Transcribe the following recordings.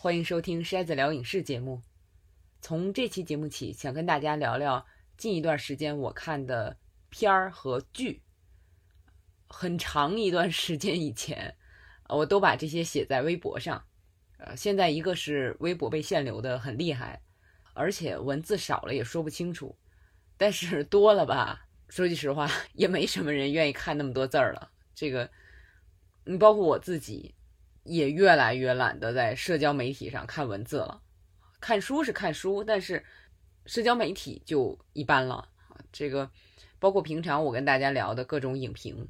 欢迎收听筛子聊影视节目。从这期节目起，想跟大家聊聊近一段时间我看的片儿和剧。很长一段时间以前，我都把这些写在微博上。呃，现在一个是微博被限流的很厉害，而且文字少了也说不清楚。但是多了吧，说句实话，也没什么人愿意看那么多字儿了。这个，嗯，包括我自己，也越来越懒得在社交媒体上看文字了。看书是看书，但是社交媒体就一般了。这个，包括平常我跟大家聊的各种影评，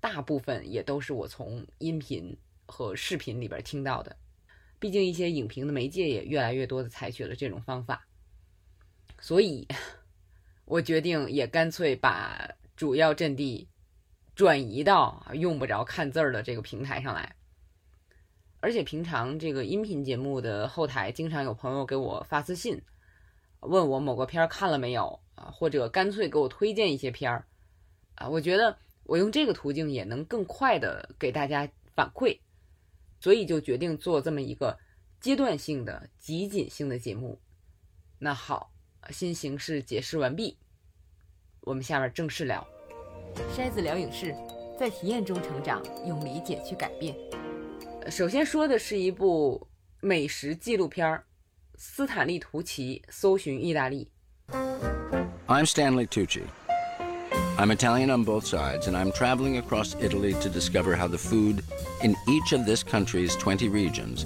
大部分也都是我从音频和视频里边听到的。毕竟一些影评的媒介也越来越多的采取了这种方法，所以，我决定也干脆把主要阵地转移到用不着看字儿的这个平台上来。而且平常这个音频节目的后台，经常有朋友给我发私信，问我某个片儿看了没有啊，或者干脆给我推荐一些片儿啊。我觉得我用这个途径也能更快的给大家反馈。所以就决定做这么一个阶段性的集锦性的节目。那好，新形式解释完毕，我们下面正式聊。筛子聊影视，在体验中成长，用理解去改变。首先说的是一部美食纪录片《斯坦利·图奇搜寻意大利》。I'm Stanley Tucci. I'm Italian on both sides, and I'm traveling across Italy to discover how the food in each of this country's 20 regions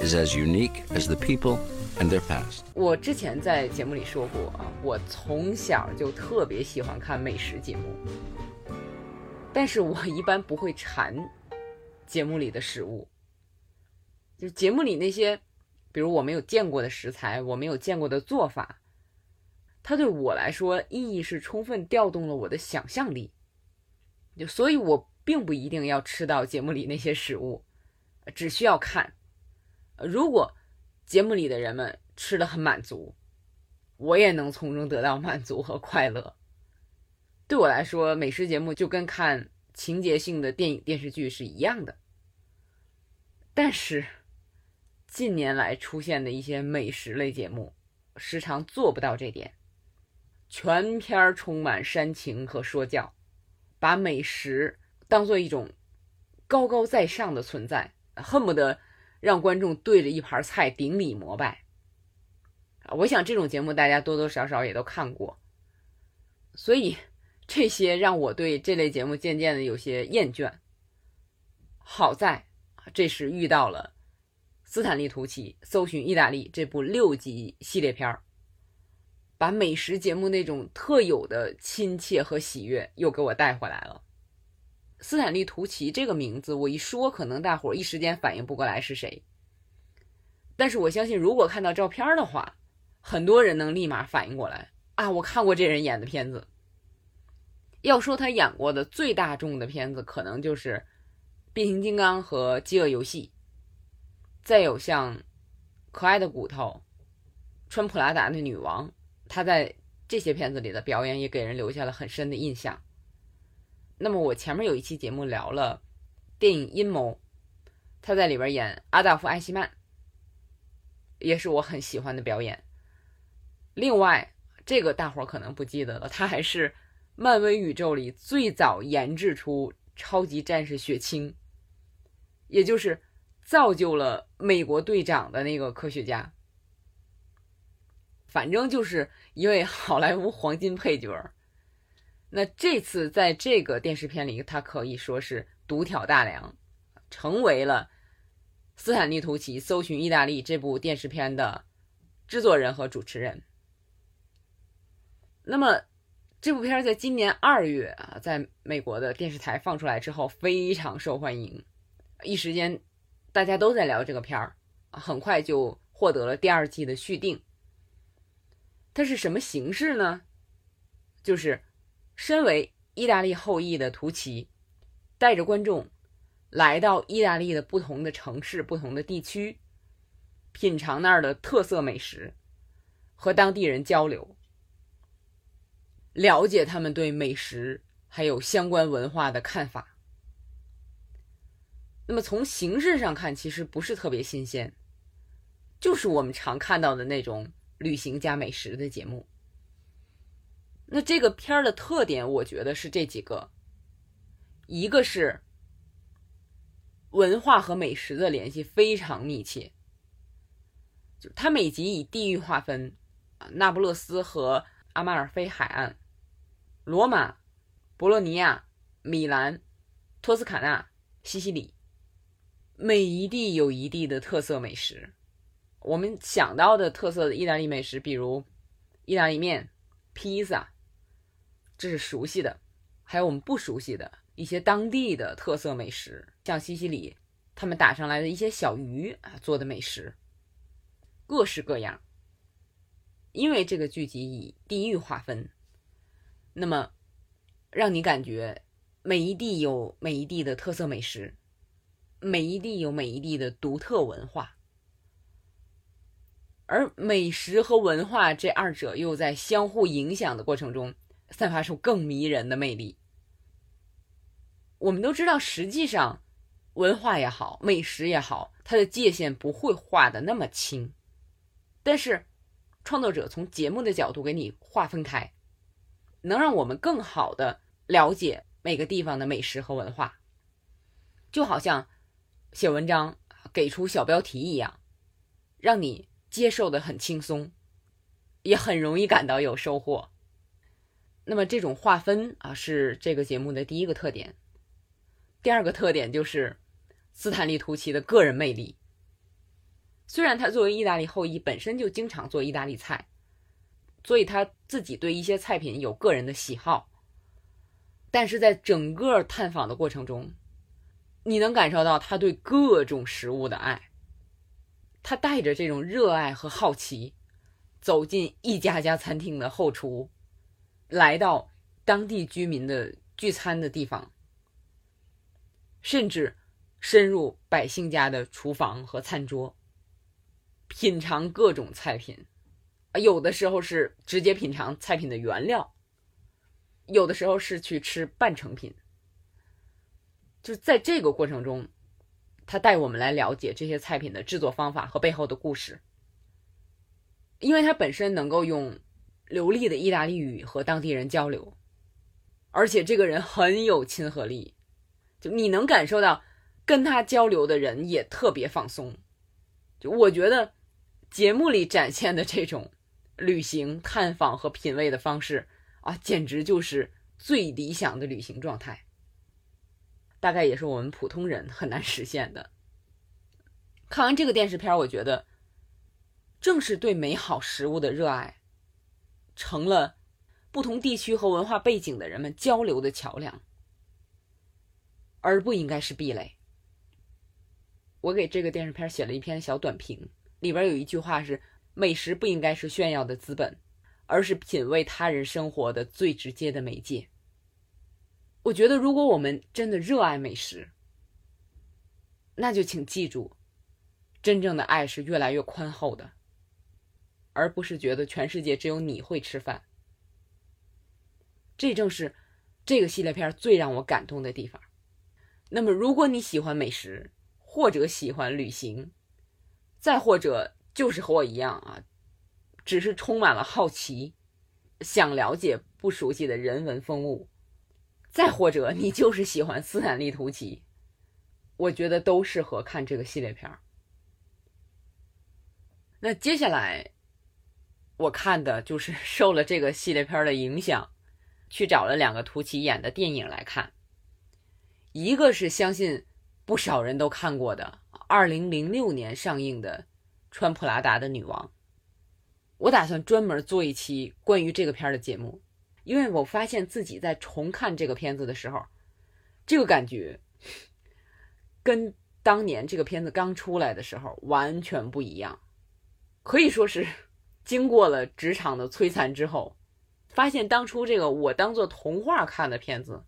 is as unique as the people and their past. 我之前在节目里说过啊，我从小就特别喜欢看美食节目，但是我一般不会馋节目里的食物，就节目里那些，比如我没有见过的食材，我没有见过的做法。它对我来说意义是充分调动了我的想象力，就所以，我并不一定要吃到节目里那些食物，只需要看。如果节目里的人们吃的很满足，我也能从中得到满足和快乐。对我来说，美食节目就跟看情节性的电影电视剧是一样的。但是，近年来出现的一些美食类节目，时常做不到这点。全片充满煽情和说教，把美食当做一种高高在上的存在，恨不得让观众对着一盘菜顶礼膜拜。我想这种节目大家多多少少也都看过，所以这些让我对这类节目渐渐的有些厌倦。好在这时遇到了《斯坦利·图奇搜寻意大利》这部六集系列片儿。把美食节目那种特有的亲切和喜悦又给我带回来了。斯坦利·图奇这个名字，我一说，可能大伙儿一时间反应不过来是谁。但是我相信，如果看到照片的话，很多人能立马反应过来啊！我看过这人演的片子。要说他演过的最大众的片子，可能就是《变形金刚》和《饥饿游戏》，再有像《可爱的骨头》、《穿普拉达的女王》。她在这些片子里的表演也给人留下了很深的印象。那么我前面有一期节目聊了电影《阴谋》，他在里边演阿道夫·艾希曼，也是我很喜欢的表演。另外，这个大伙可能不记得了，他还是漫威宇宙里最早研制出超级战士血清，也就是造就了美国队长的那个科学家。反正就是一位好莱坞黄金配角那这次在这个电视片里，他可以说是独挑大梁，成为了《斯坦利·图奇搜寻意大利》这部电视片的制作人和主持人。那么，这部片在今年二月啊，在美国的电视台放出来之后，非常受欢迎，一时间大家都在聊这个片儿，很快就获得了第二季的续订。它是什么形式呢？就是身为意大利后裔的图奇，带着观众来到意大利的不同的城市、不同的地区，品尝那儿的特色美食，和当地人交流，了解他们对美食还有相关文化的看法。那么从形式上看，其实不是特别新鲜，就是我们常看到的那种旅行加美食的节目。那这个片儿的特点，我觉得是这几个：一个是文化和美食的联系非常密切，就它每集以地域划分，啊，那不勒斯和阿马尔菲海岸、罗马、博洛尼亚、米兰、托斯卡纳、西西里，每一地有一地的特色美食。我们想到的特色的意大利美食，比如意大利面、披萨。这是熟悉的，还有我们不熟悉的一些当地的特色美食，像西西里他们打上来的一些小鱼啊做的美食，各式各样。因为这个剧集以地域划分，那么让你感觉每一地有每一地的特色美食，每一地有每一地的独特文化，而美食和文化这二者又在相互影响的过程中。散发出更迷人的魅力。我们都知道，实际上，文化也好，美食也好，它的界限不会画的那么清。但是，创作者从节目的角度给你划分开，能让我们更好的了解每个地方的美食和文化。就好像写文章给出小标题一样，让你接受的很轻松，也很容易感到有收获。那么这种划分啊，是这个节目的第一个特点。第二个特点就是斯坦利·图奇的个人魅力。虽然他作为意大利后裔，本身就经常做意大利菜，所以他自己对一些菜品有个人的喜好。但是在整个探访的过程中，你能感受到他对各种食物的爱。他带着这种热爱和好奇，走进一家家餐厅的后厨。来到当地居民的聚餐的地方，甚至深入百姓家的厨房和餐桌，品尝各种菜品。有的时候是直接品尝菜品的原料，有的时候是去吃半成品。就在这个过程中，他带我们来了解这些菜品的制作方法和背后的故事，因为他本身能够用。流利的意大利语和当地人交流，而且这个人很有亲和力，就你能感受到跟他交流的人也特别放松。就我觉得节目里展现的这种旅行、探访和品味的方式啊，简直就是最理想的旅行状态。大概也是我们普通人很难实现的。看完这个电视片，我觉得正是对美好食物的热爱。成了不同地区和文化背景的人们交流的桥梁，而不应该是壁垒。我给这个电视片写了一篇小短评，里边有一句话是：“美食不应该是炫耀的资本，而是品味他人生活的最直接的媒介。”我觉得，如果我们真的热爱美食，那就请记住，真正的爱是越来越宽厚的。而不是觉得全世界只有你会吃饭，这正是这个系列片最让我感动的地方。那么，如果你喜欢美食，或者喜欢旅行，再或者就是和我一样啊，只是充满了好奇，想了解不熟悉的人文风物，再或者你就是喜欢斯坦利·图奇，我觉得都适合看这个系列片儿那接下来。我看的就是受了这个系列片的影响，去找了两个图奇演的电影来看。一个是相信不少人都看过的，二零零六年上映的《穿普拉达的女王》。我打算专门做一期关于这个片儿的节目，因为我发现自己在重看这个片子的时候，这个感觉跟当年这个片子刚出来的时候完全不一样，可以说是。经过了职场的摧残之后，发现当初这个我当做童话看的片子，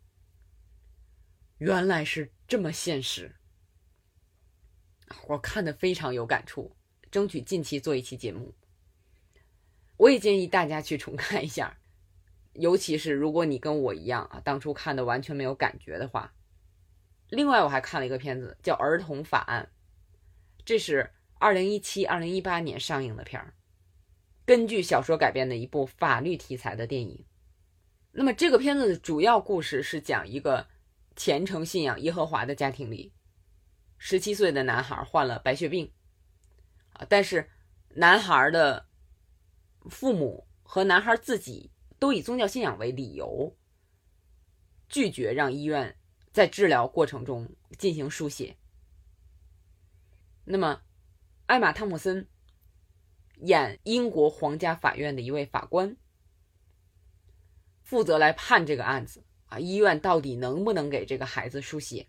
原来是这么现实。我看的非常有感触，争取近期做一期节目。我也建议大家去重看一下，尤其是如果你跟我一样啊，当初看的完全没有感觉的话。另外，我还看了一个片子叫《儿童法案》，这是二零一七、二零一八年上映的片儿，根据小说改编的一部法律题材的电影。那么这个片子的主要故事是讲一个虔诚信仰耶和华的家庭里，十七岁的男孩患了白血病，啊，但是男孩的父母和男孩自己都以宗教信仰为理由，拒绝让医院在治疗过程中进行输血。那么，艾玛·汤姆森演英国皇家法院的一位法官。负责来判这个案子啊，医院到底能不能给这个孩子输血？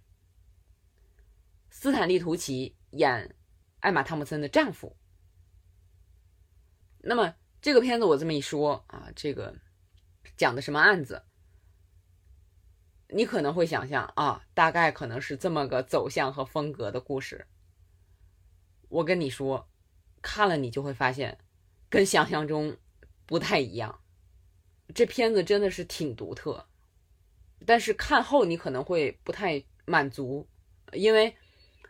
斯坦利·图奇演艾玛·汤姆森的丈夫。那么这个片子我这么一说啊，这个讲的什么案子？你可能会想象啊，大概可能是这么个走向和风格的故事。我跟你说，看了你就会发现，跟想象中不太一样。这片子真的是挺独特，但是看后你可能会不太满足，因为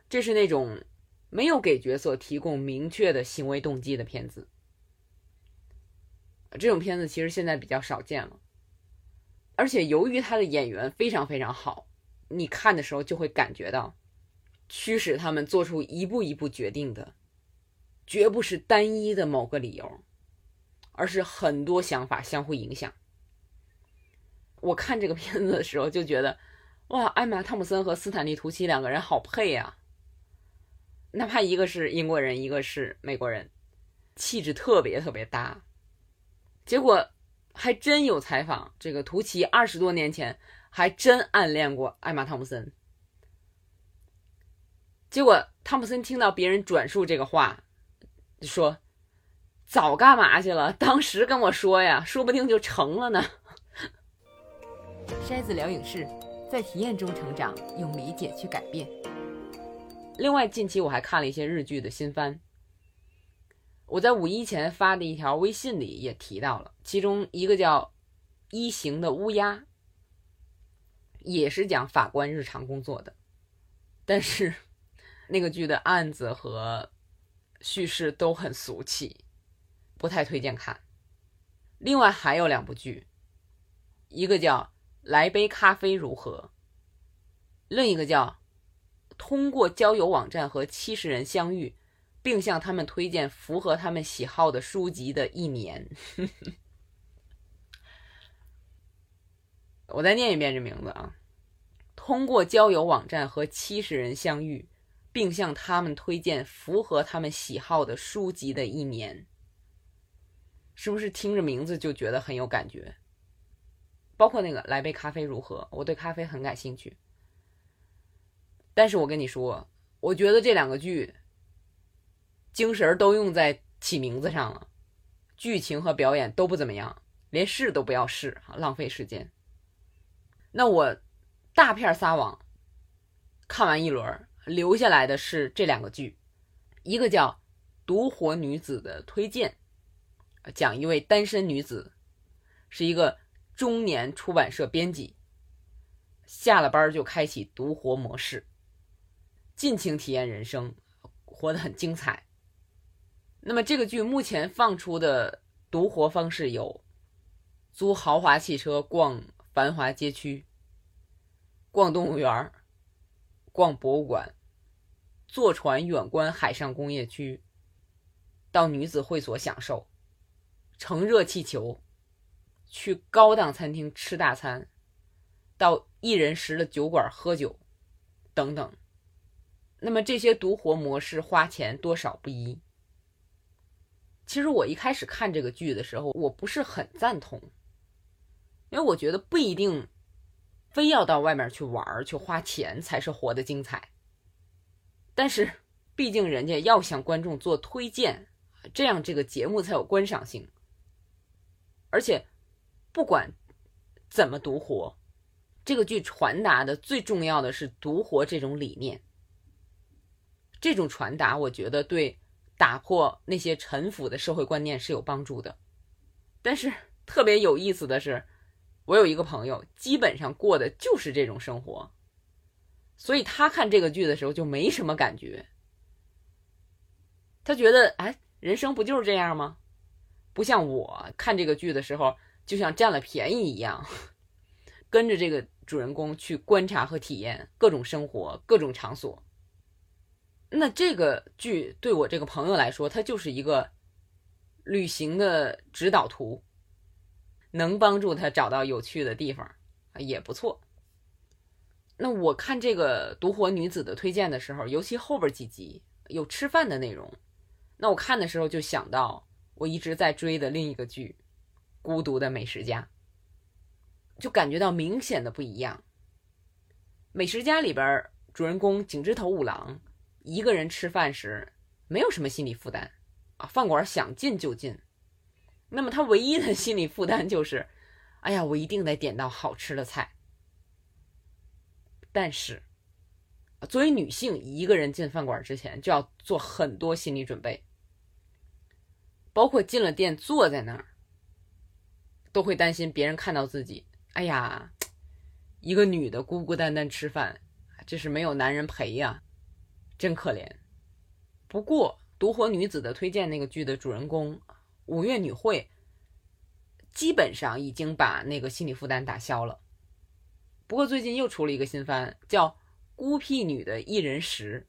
这是那种没有给角色提供明确的行为动机的片子。这种片子其实现在比较少见了，而且由于他的演员非常非常好，你看的时候就会感觉到，驱使他们做出一步一步决定的，绝不是单一的某个理由。而是很多想法相互影响。我看这个片子的时候就觉得，哇，艾玛·汤姆森和斯坦利·图奇两个人好配呀！哪怕一个是英国人，一个是美国人，气质特别特别搭。结果还真有采访，这个图奇二十多年前还真暗恋过艾玛·汤姆森。结果汤姆森听到别人转述这个话，说。早干嘛去了？当时跟我说呀，说不定就成了呢。筛子聊影视，在体验中成长，用理解去改变。另外，近期我还看了一些日剧的新番。我在五一前发的一条微信里也提到了，其中一个叫《一行的乌鸦》，也是讲法官日常工作的，但是那个剧的案子和叙事都很俗气。不太推荐看。另外还有两部剧，一个叫《来杯咖啡如何》，另一个叫《通过交友网站和七十人相遇，并向他们推荐符合他们喜好的书籍的一年》。我再念一遍这名字啊，《通过交友网站和七十人相遇，并向他们推荐符合他们喜好的书籍的一年》。是不是听着名字就觉得很有感觉？包括那个来杯咖啡如何？我对咖啡很感兴趣。但是我跟你说，我觉得这两个剧精神都用在起名字上了，剧情和表演都不怎么样，连试都不要试，浪费时间。那我大片撒网看完一轮，留下来的是这两个剧，一个叫《独活女子的推荐》。讲一位单身女子，是一个中年出版社编辑，下了班就开启独活模式，尽情体验人生，活得很精彩。那么这个剧目前放出的独活方式有：租豪华汽车逛繁华街区，逛动物园，逛博物馆，坐船远观海上工业区，到女子会所享受。乘热气球，去高档餐厅吃大餐，到一人食的酒馆喝酒，等等。那么这些独活模式花钱多少不一。其实我一开始看这个剧的时候，我不是很赞同，因为我觉得不一定非要到外面去玩去花钱才是活得精彩。但是毕竟人家要向观众做推荐，这样这个节目才有观赏性。而且，不管怎么独活，这个剧传达的最重要的是独活这种理念。这种传达，我觉得对打破那些陈腐的社会观念是有帮助的。但是特别有意思的是，我有一个朋友，基本上过的就是这种生活，所以他看这个剧的时候就没什么感觉。他觉得哎，人生不就是这样吗？不像我看这个剧的时候，就像占了便宜一样，跟着这个主人公去观察和体验各种生活、各种场所。那这个剧对我这个朋友来说，它就是一个旅行的指导图，能帮助他找到有趣的地方，也不错。那我看这个独活女子的推荐的时候，尤其后边几集有吃饭的内容，那我看的时候就想到我一直在追的另一个剧《孤独的美食家》，就感觉到明显的不一样。《美食家》里边主人公井之头五郎。一个人吃饭时没有什么心理负担啊，饭馆想进就进。那么他唯一的心理负担就是，哎呀，我一定得点到好吃的菜。但是，作为女性，一个人进饭馆之前就要做很多心理准备，包括进了店坐在那儿，都会担心别人看到自己。哎呀，一个女的孤孤单单吃饭，这是没有男人陪呀。真可怜。不过，独活女子的推荐那个剧的主人公五月女会，基本上已经把那个心理负担打消了。不过最近又出了一个新番，叫《孤僻女的一人食》，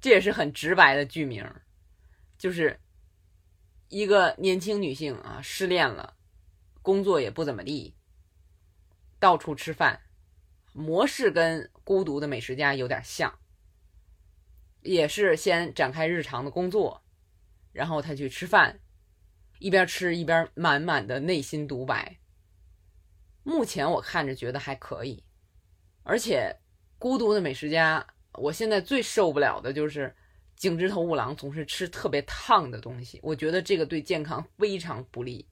这也是很直白的剧名，就是一个年轻女性啊失恋了，工作也不怎么地，到处吃饭，模式跟《孤独的美食家》有点像。也是先展开日常的工作，然后他去吃饭，一边吃一边满满的内心独白。目前我看着觉得还可以，而且孤独的美食家，我现在最受不了的就是井之头五郎总是吃特别烫的东西，我觉得这个对健康非常不利。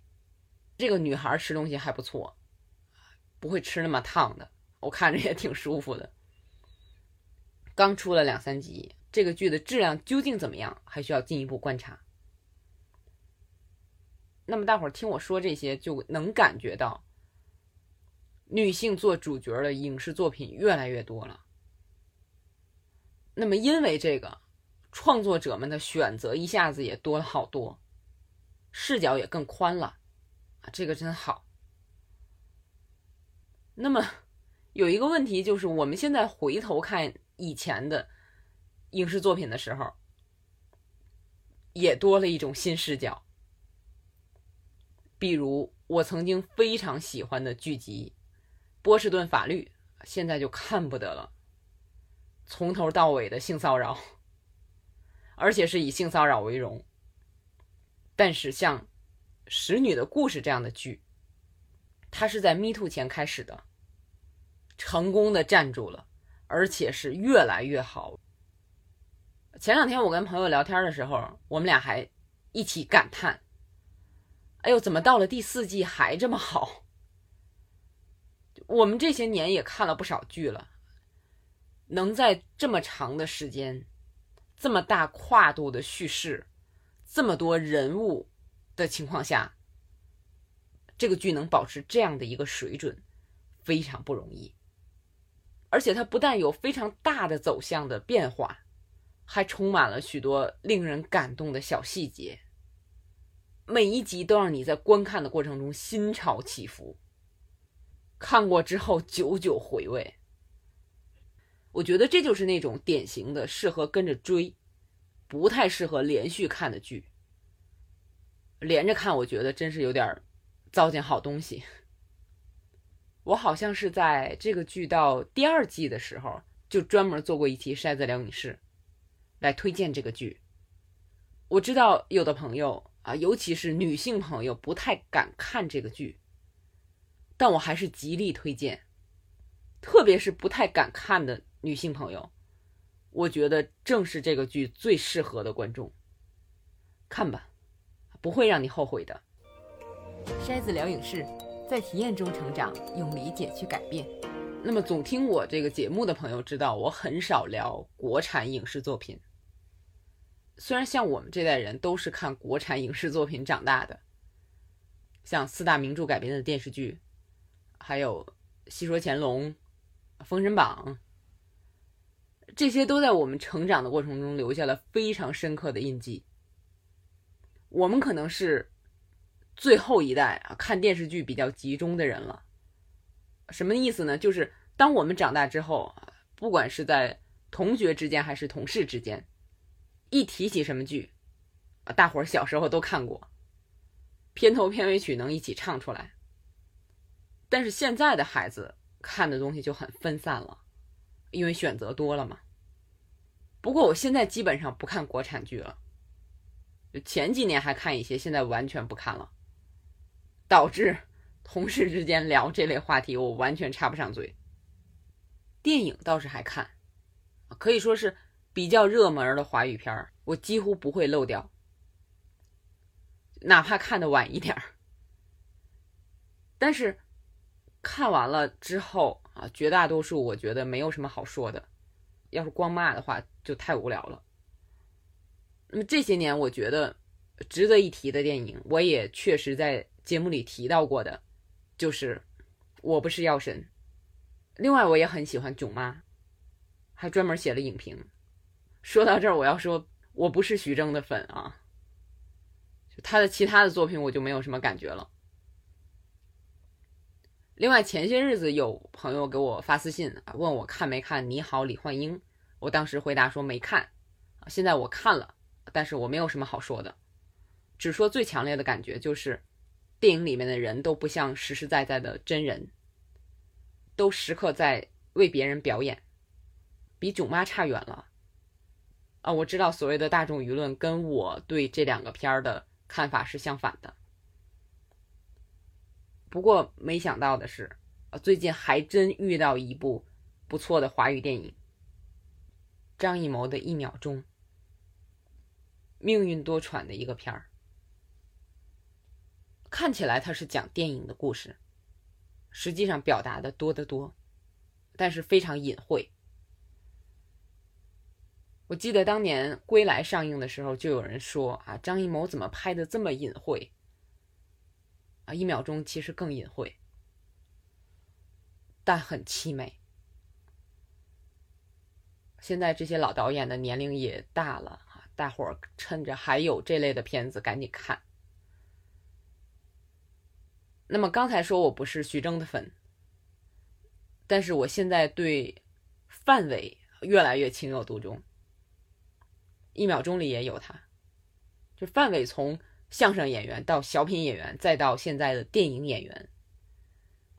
这个女孩吃东西还不错，不会吃那么烫的，我看着也挺舒服的。刚出了两三集。这个剧的质量究竟怎么样，还需要进一步观察。那么大伙儿听我说这些，就能感觉到女性做主角的影视作品越来越多了。那么因为这个，创作者们的选择一下子也多了好多，视角也更宽了啊，这个真好。那么有一个问题就是，我们现在回头看以前的。影视作品的时候，也多了一种新视角。比如我曾经非常喜欢的剧集《波士顿法律》，现在就看不得了，从头到尾的性骚扰，而且是以性骚扰为荣。但是像《使女的故事》这样的剧，它是在 Me Too 前开始的，成功的站住了，而且是越来越好。前两天我跟朋友聊天的时候，我们俩还一起感叹：“哎呦，怎么到了第四季还这么好？”我们这些年也看了不少剧了，能在这么长的时间、这么大跨度的叙事、这么多人物的情况下，这个剧能保持这样的一个水准，非常不容易。而且它不但有非常大的走向的变化。还充满了许多令人感动的小细节，每一集都让你在观看的过程中心潮起伏，看过之后久久回味。我觉得这就是那种典型的适合跟着追，不太适合连续看的剧。连着看，我觉得真是有点糟践好东西。我好像是在这个剧到第二季的时候，就专门做过一期筛子聊影视。来推荐这个剧，我知道有的朋友啊，尤其是女性朋友不太敢看这个剧，但我还是极力推荐，特别是不太敢看的女性朋友，我觉得正是这个剧最适合的观众。看吧，不会让你后悔的。筛子聊影视，在体验中成长，用理解去改变。那么，总听我这个节目的朋友知道，我很少聊国产影视作品。虽然像我们这代人都是看国产影视作品长大的，像四大名著改编的电视剧，还有《戏说乾隆》《封神榜》，这些都在我们成长的过程中留下了非常深刻的印记。我们可能是最后一代啊，看电视剧比较集中的人了。什么意思呢？就是当我们长大之后，不管是在同学之间还是同事之间，一提起什么剧，啊，大伙儿小时候都看过，片头片尾曲能一起唱出来。但是现在的孩子看的东西就很分散了，因为选择多了嘛。不过我现在基本上不看国产剧了，前几年还看一些，现在完全不看了，导致同事之间聊这类话题，我完全插不上嘴。电影倒是还看，可以说是比较热门的华语片儿，我几乎不会漏掉，哪怕看的晚一点儿。但是看完了之后啊，绝大多数我觉得没有什么好说的。要是光骂的话，就太无聊了。那么这些年，我觉得值得一提的电影，我也确实在节目里提到过的，就是《我不是药神》。另外，我也很喜欢《囧妈》，还专门写了影评。说到这儿，我要说，我不是徐峥的粉啊，他的其他的作品我就没有什么感觉了。另外，前些日子有朋友给我发私信啊，问我看没看《你好，李焕英》。我当时回答说没看。现在我看了，但是我没有什么好说的，只说最强烈的感觉就是，电影里面的人都不像实实在在的真人，都时刻在为别人表演，比《囧妈》差远了。啊，我知道所谓的大众舆论跟我对这两个片儿的看法是相反的。不过没想到的是，最近还真遇到一部不错的华语电影——张艺谋的一秒钟，命运多舛的一个片儿。看起来它是讲电影的故事，实际上表达的多得多，但是非常隐晦。我记得当年《归来》上映的时候，就有人说：“啊，张艺谋怎么拍的这么隐晦？”啊，一秒钟其实更隐晦，但很凄美。现在这些老导演的年龄也大了啊，大伙儿趁着还有这类的片子赶紧看。那么刚才说我不是徐峥的粉，但是我现在对范伟越来越情有独钟。一秒钟里也有他，就范伟从。相声演员到小品演员，再到现在的电影演员，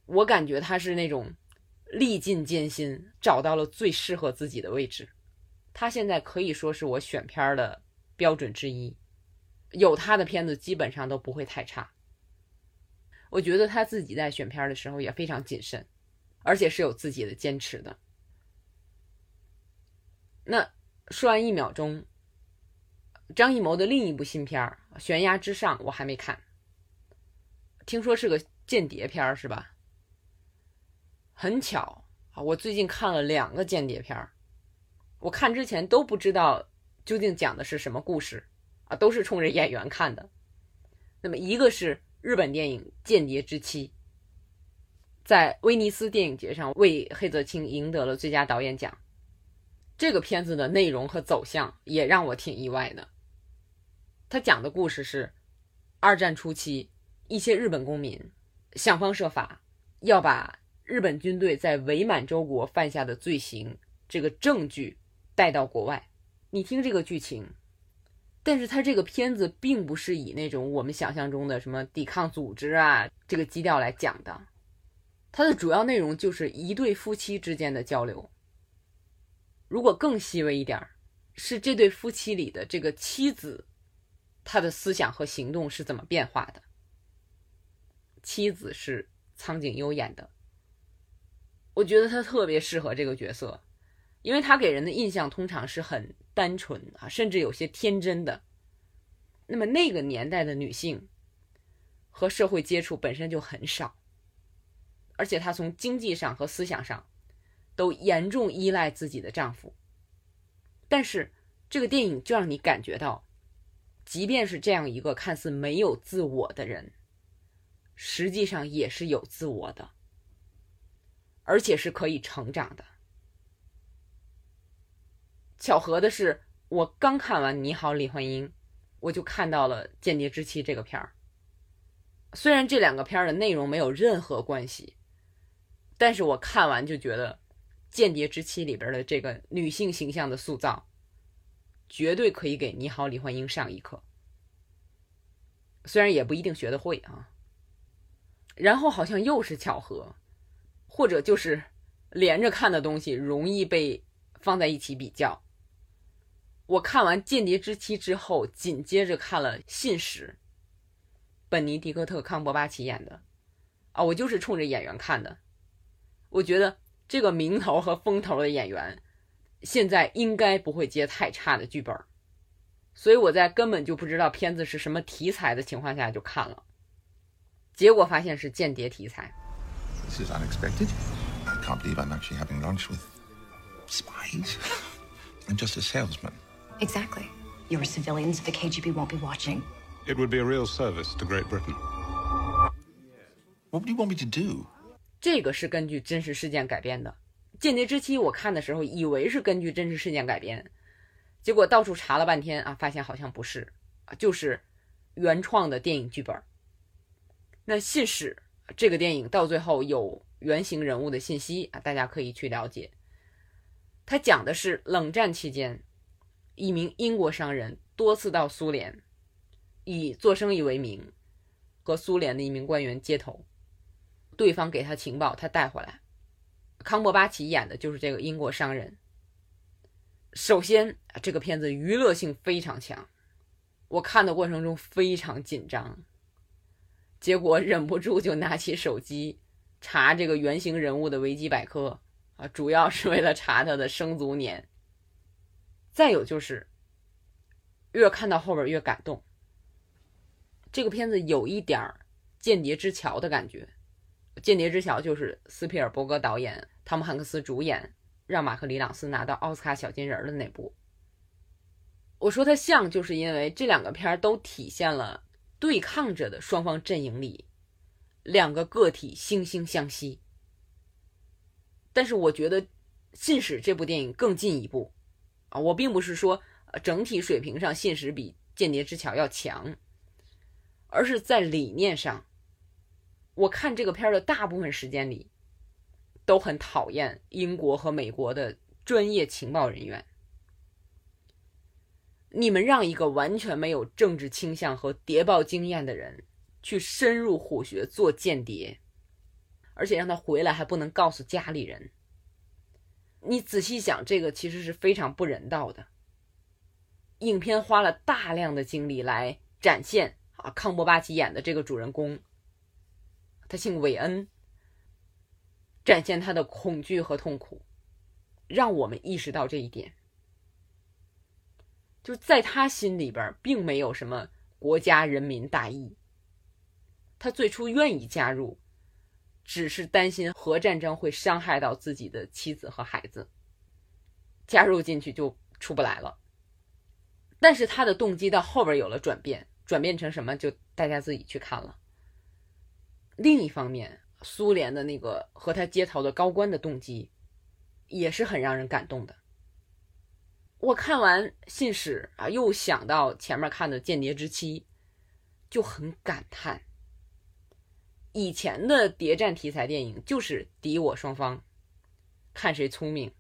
我感觉他是那种历尽艰辛，找到了最适合自己的位置。他现在可以说是我选片的标准之一，有他的片子基本上都不会太差。我觉得他自己在选片的时候也非常谨慎，而且是有自己的坚持的。那说完一秒钟。张艺谋的另一部新片《悬崖之上》，我还没看。听说是个间谍片是吧？很巧啊，我最近看了两个间谍片我看之前都不知道究竟讲的是什么故事啊，都是冲着演员看的。那么一个是日本电影《间谍之妻》，在威尼斯电影节上为黑泽清赢得了最佳导演奖。这个片子的内容和走向也让我挺意外的。他讲的故事是，二战初期，一些日本公民想方设法要把日本军队在伪满洲国犯下的罪行这个证据带到国外。你听这个剧情，但是他这个片子并不是以那种我们想象中的什么抵抗组织啊这个基调来讲的，它的主要内容就是一对夫妻之间的交流。如果更细微一点儿，是这对夫妻里的这个妻子。他的思想和行动是怎么变化的？妻子是苍井优演的，我觉得他特别适合这个角色，因为他给人的印象通常是很单纯啊，甚至有些天真的。那么那个年代的女性和社会接触本身就很少，而且她从经济上和思想上都严重依赖自己的丈夫。但是这个电影就让你感觉到。即便是这样一个看似没有自我的人，实际上也是有自我的，而且是可以成长的。巧合的是，我刚看完《你好，李焕英》，我就看到了《间谍之妻》这个片儿。虽然这两个片儿的内容没有任何关系，但是我看完就觉得，《间谍之妻》里边的这个女性形象的塑造，绝对可以给《你好，李焕英》上一课。虽然也不一定学得会啊。然后好像又是巧合，或者就是连着看的东西容易被放在一起比较。我看完《间谍之妻》之后，紧接着看了《信使》，本尼迪克特·康伯巴奇演的，啊，我就是冲着演员看的。我觉得这个名头和风头的演员，现在应该不会接太差的剧本，所以我在根本就不知道片子是什么题材的情况下就看了。结果发现是间谍题材。This is unexpected. I can't believe I'm actually having lunch with spies. I'm just a salesman. Exactly. You're civilians the KGB won't be watching. It would be a real service to Great Britain. What would you want me to do? 这个是根据真实事件改编的，《间谍之妻》我看的时候以为是根据真实事件改编，结果到处查了半天啊，发现好像不是啊，就是原创的电影剧本。那《信使》这个电影到最后有原型人物的信息啊，大家可以去了解。它讲的是冷战期间，一名英国商人多次到苏联，以做生意为名，和苏联的一名官员接头，对方给他情报，他带回来。康伯巴奇演的就是这个英国商人。首先，这个片子娱乐性非常强，我看的过程中非常紧张。结果忍不住就拿起手机查这个原型人物的维基百科啊，主要是为了查他的生卒年。再有就是，越看到后边越感动。这个片子有一点儿《间谍之桥》的感觉，《间谍之桥》就是斯皮尔伯格导演、汤姆汉克斯主演、让马克里朗斯拿到奥斯卡小金人的那部。我说它像，就是因为这两个片儿都体现了。对抗着的双方阵营里，两个个体惺惺相惜。但是我觉得《信使》这部电影更进一步啊！我并不是说整体水平上《信使》比《间谍之桥》要强，而是在理念上，我看这个片儿的大部分时间里，都很讨厌英国和美国的专业情报人员。你们让一个完全没有政治倾向和谍报经验的人去深入虎穴做间谍，而且让他回来还不能告诉家里人。你仔细想，这个其实是非常不人道的。影片花了大量的精力来展现啊，康伯巴奇演的这个主人公，他姓韦恩，展现他的恐惧和痛苦，让我们意识到这一点。就在他心里边，并没有什么国家人民大义。他最初愿意加入，只是担心核战争会伤害到自己的妻子和孩子。加入进去就出不来了。但是他的动机到后边有了转变，转变成什么，就大家自己去看了。另一方面，苏联的那个和他接头的高官的动机，也是很让人感动的。我看完《信使》啊，又想到前面看的《间谍之妻》，就很感叹。以前的谍战题材电影就是敌我双方，看谁聪明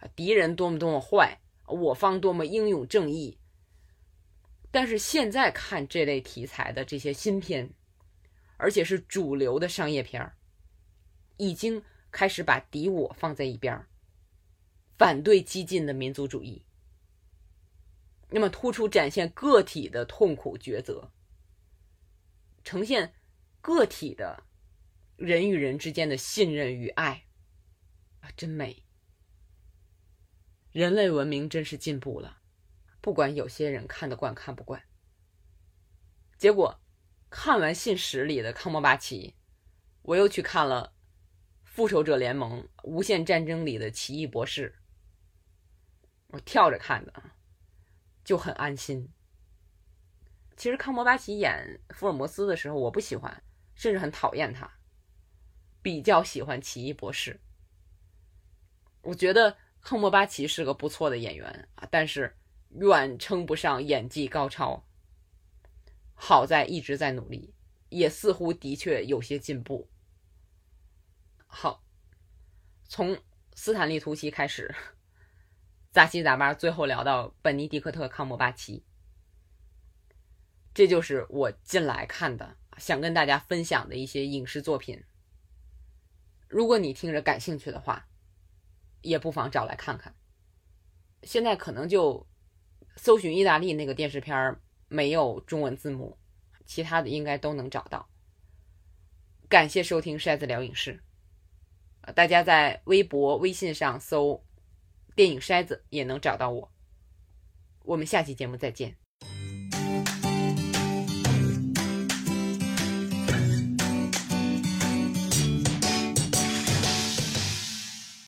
啊，敌人多么多么坏，我方多么英勇正义。但是现在看这类题材的这些新片，而且是主流的商业片儿，已经开始把敌我放在一边儿，反对激进的民族主义。那么突出展现个体的痛苦抉择，呈现个体的人与人之间的信任与爱，啊，真美！人类文明真是进步了，不管有些人看得惯看不惯。结果看完《信使》里的康莫巴奇，我又去看了《复仇者联盟：无限战争》里的奇异博士，我跳着看的。就很安心。其实康伯巴奇演福尔摩斯的时候，我不喜欢，甚至很讨厌他，比较喜欢奇异博士。我觉得康莫巴奇是个不错的演员啊，但是远称不上演技高超。好在一直在努力，也似乎的确有些进步。好，从斯坦利·图奇开始，杂七杂八，最后聊到本尼迪克特·康伯巴奇。这就是我近来看的，想跟大家分享的一些影视作品。如果你听着感兴趣的话，也不妨找来看看。现在可能就搜寻意大利那个电视片没有中文字幕，其他的应该都能找到。感谢收听筛子聊影视，大家在微博、微信上搜“电影筛子”也能找到我。我们下期节目再见。